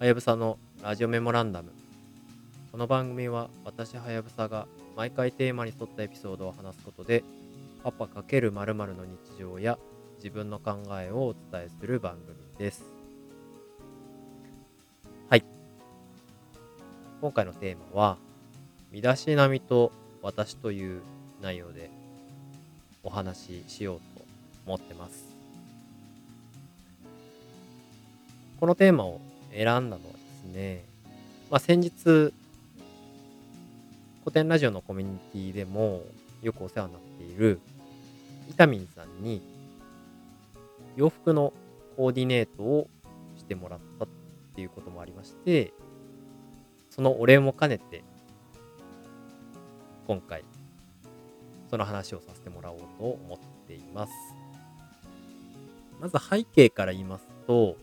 はやぶさのラジオメモランダム。この番組は私はやぶさが毎回テーマに沿ったエピソードを話すことで、パパ×〇〇の日常や自分の考えをお伝えする番組です。はい。今回のテーマは、身だしなみと私という内容でお話ししようと思ってます。このテーマを選んだのはですね、まあ、先日、古典ラジオのコミュニティでもよくお世話になっているイタミンさんに洋服のコーディネートをしてもらったっていうこともありまして、そのお礼も兼ねて、今回、その話をさせてもらおうと思っています。まず背景から言いますと、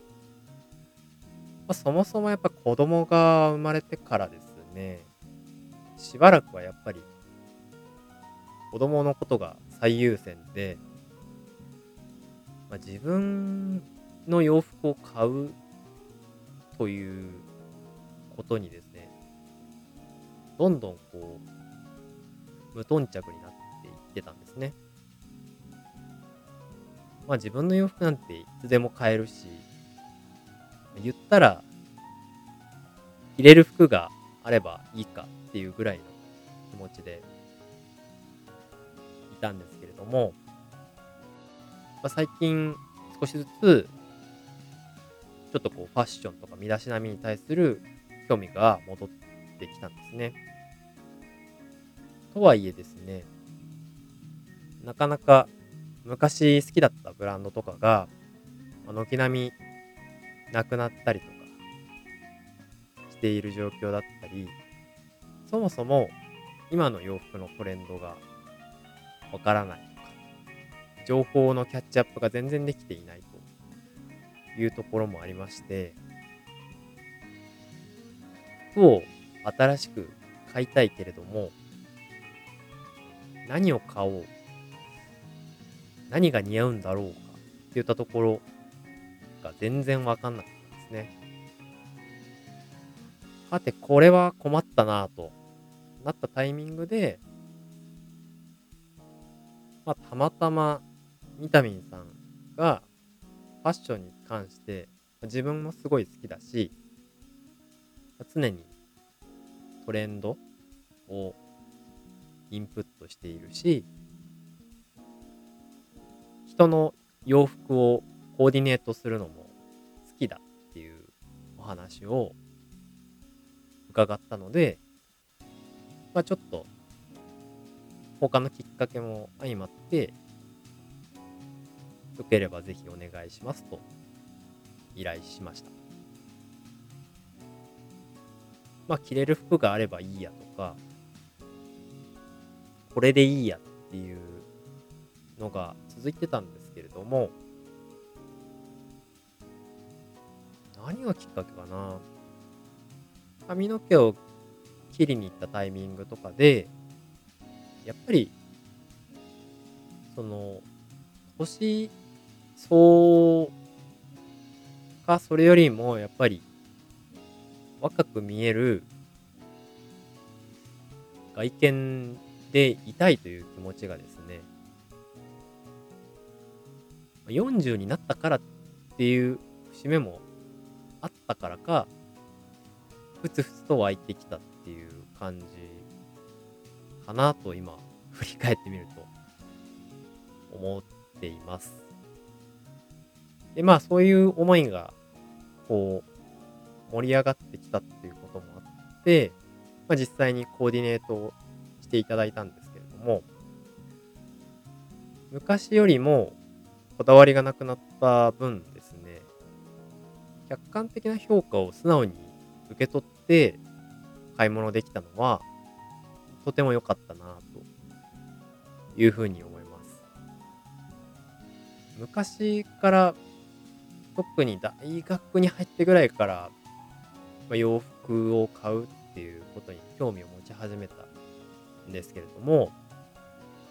まあ、そもそもやっぱ子供が生まれてからですね、しばらくはやっぱり子供のことが最優先で、まあ、自分の洋服を買うということにですね、どんどんこう、無頓着になっていってたんですね。まあ自分の洋服なんていつでも買えるし、言ったら、着れる服があればいいかっていうぐらいの気持ちでいたんですけれども、まあ、最近少しずつ、ちょっとこうファッションとか身だしなみに対する興味が戻ってきたんですね。とはいえですね、なかなか昔好きだったブランドとかが、軒並みなくなったりとかしている状況だったり、そもそも今の洋服のトレンドがわからないとか、情報のキャッチアップが全然できていないというところもありまして、服を新しく買いたいけれども、何を買おう何が似合うんだろうかっていったところが全然わかんなかったですね。さて、これは困ったなぁとなったタイミングで、まあ、たまたまミタミンさんがファッションに関して自分もすごい好きだし、常にトレンドをインプットしているし、人の洋服をコーディネートするのも話を伺ったので、まあちょっと他のきっかけも相まって、よければぜひお願いしますと依頼しました。まあ着れる服があればいいやとか、これでいいやっていうのが続いてたんですけれども、何がきっかけかな。髪の毛を切りに行ったタイミングとかで、やっぱり、その、年相か、それよりも、やっぱり、若く見える外見でいたいという気持ちがですね、40になったからっていう節目もあったからか、ふつふつと湧いてきたっていう感じかなと今、振り返ってみると思っています。で、まあそういう思いが、こう、盛り上がってきたっていうこともあって、まあ実際にコーディネートをしていただいたんですけれども、昔よりもこだわりがなくなった分、客観的な評価を素直に受け取って買い物できたのは、とても良かったなというふうに思います。昔から、特に大学に入ってぐらいから、ま、洋服を買うっていうことに興味を持ち始めたんですけれども、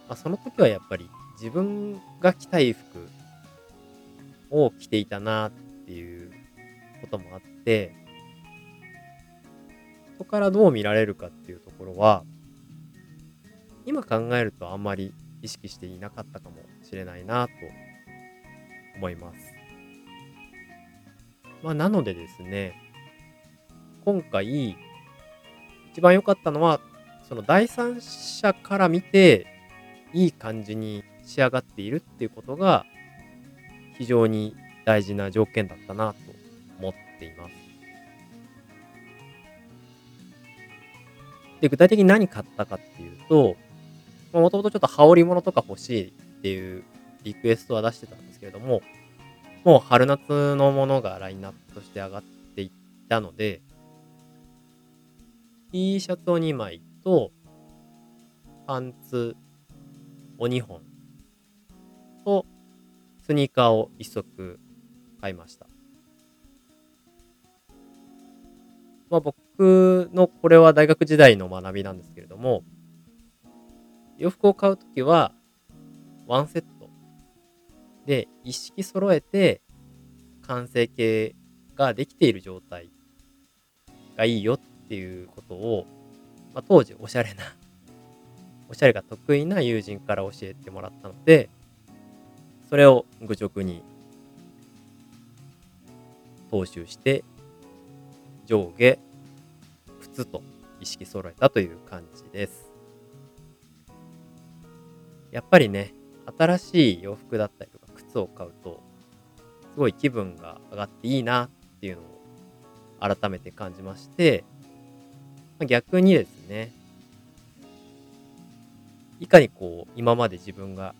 まあ、その時はやっぱり自分が着たい服を着ていたなっていうこともあって、人からどう見られるかっていうところは、今考えるとあんまり意識していなかったかもしれないなと思います。まあ、なのでですね、今回、一番良かったのは、その第三者から見て、いい感じに仕上がっているっていうことが、非常に大事な条件だったなとっています。で、具体的に何買ったかっていうと、もともとちょっと羽織物とか欲しいっていうリクエストは出してたんですけれども、もう春夏のものがラインナップとして上がっていったので、T シャツを2枚と、パンツを2本と、スニーカーを1足買いました。まあ僕のこれは大学時代の学びなんですけれども、洋服を買うときは、ワンセット。で一式揃えて完成形ができている状態がいいよっていうことを、まあ、当時おしゃれなおしゃれが得意な友人から教えてもらったので、それを愚直に踏襲して、上下、靴と意識揃えたという感じです。やっぱりね、新しい洋服だったりとか靴を買うと、すごい気分が上がっていいなっていうのを改めて感じまして、逆にですね、いかにこう、今まで自分が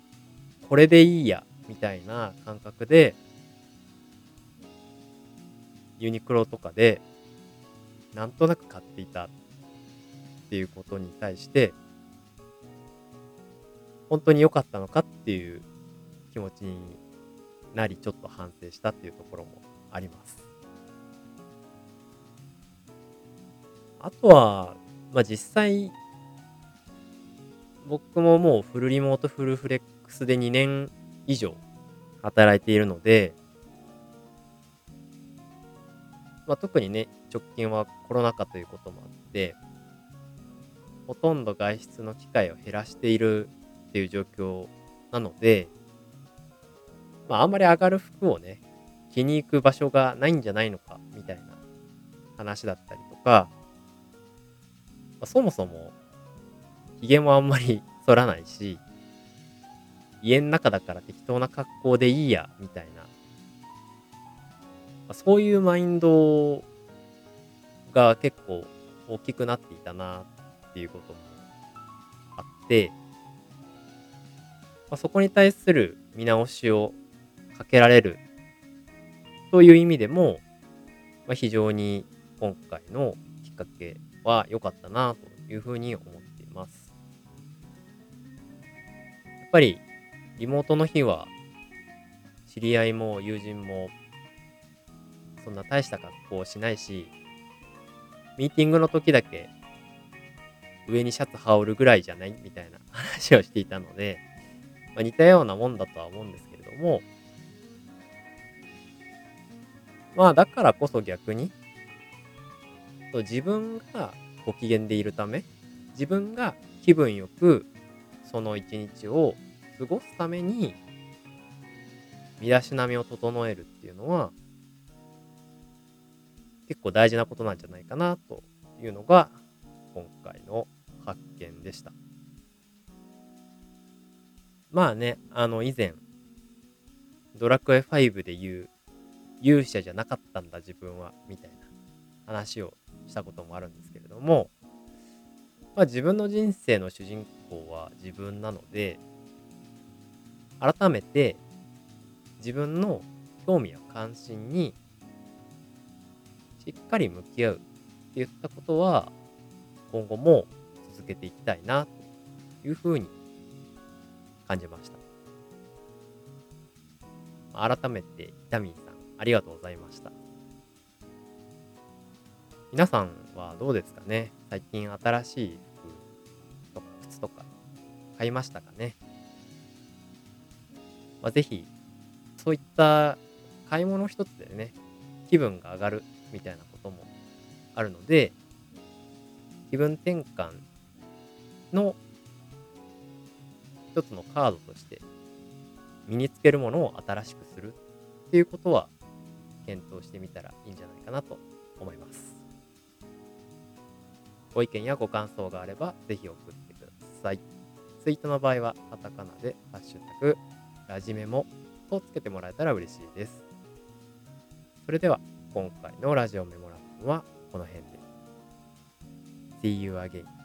これでいいや、みたいな感覚で、ユニクロとかで、なんとなく買っていたっていうことに対して、本当に良かったのかっていう気持ちになり、ちょっと反省したっていうところもあります。あとは、まあ、実際、僕ももうフルリモートフルフレックスで2年以上働いているので、まあ、特にね、直近はコロナ禍ということもあって、ほとんど外出の機会を減らしているっていう状況なので、まあ、あんまり上がる服をね、着に行く場所がないんじゃないのか、みたいな話だったりとか、まあ、そもそも、髭もあんまり剃らないし、家の中だから適当な格好でいいや、みたいな、まあ、そういうマインドが結構大きくなっていたなっていうこともあって、まあ、そこに対する見直しをかけられるという意味でも、まあ、非常に今回のきっかけは良かったなというふうに思っています。やっぱりリモートの日は知り合いも友人もそんな大した格好をしないし、ミーティングの時だけ上にシャツ羽織るぐらいじゃない？みたいな 話をしていたので、まあ、似たようなもんだとは思うんですけれども、まあだからこそ逆に、自分がご機嫌でいるため、自分が気分よくその一日を過ごすために、身だしなみを整えるっていうのは、結構大事なことなんじゃないかなというのが、今回の発見でした。まあね、あの以前、ドラクエ5で言う、勇者じゃなかったんだ自分は、みたいな話をしたこともあるんですけれども、まあ自分の人生の主人公は自分なので、改めて自分の興味や関心にしっかり向き合うっていったことは今後も続けていきたいなというふうに感じました。改めて、イタミンさん、ありがとうございました。皆さんはどうですかね？最近新しい服とか靴とか買いましたかね？まあ、ぜひ、そういった買い物一つでね、気分が上がるみたいなこともあるので、気分転換の一つのカードとして身につけるものを新しくするっていうことは検討してみたらいいんじゃないかなと思います。ご意見やご感想があればぜひ送ってください。ツイートの場合はカタカナでハッシュタグラジメモとつけてもらえたら嬉しいです。それでは今回のラジオメモランはこの辺で。See you again.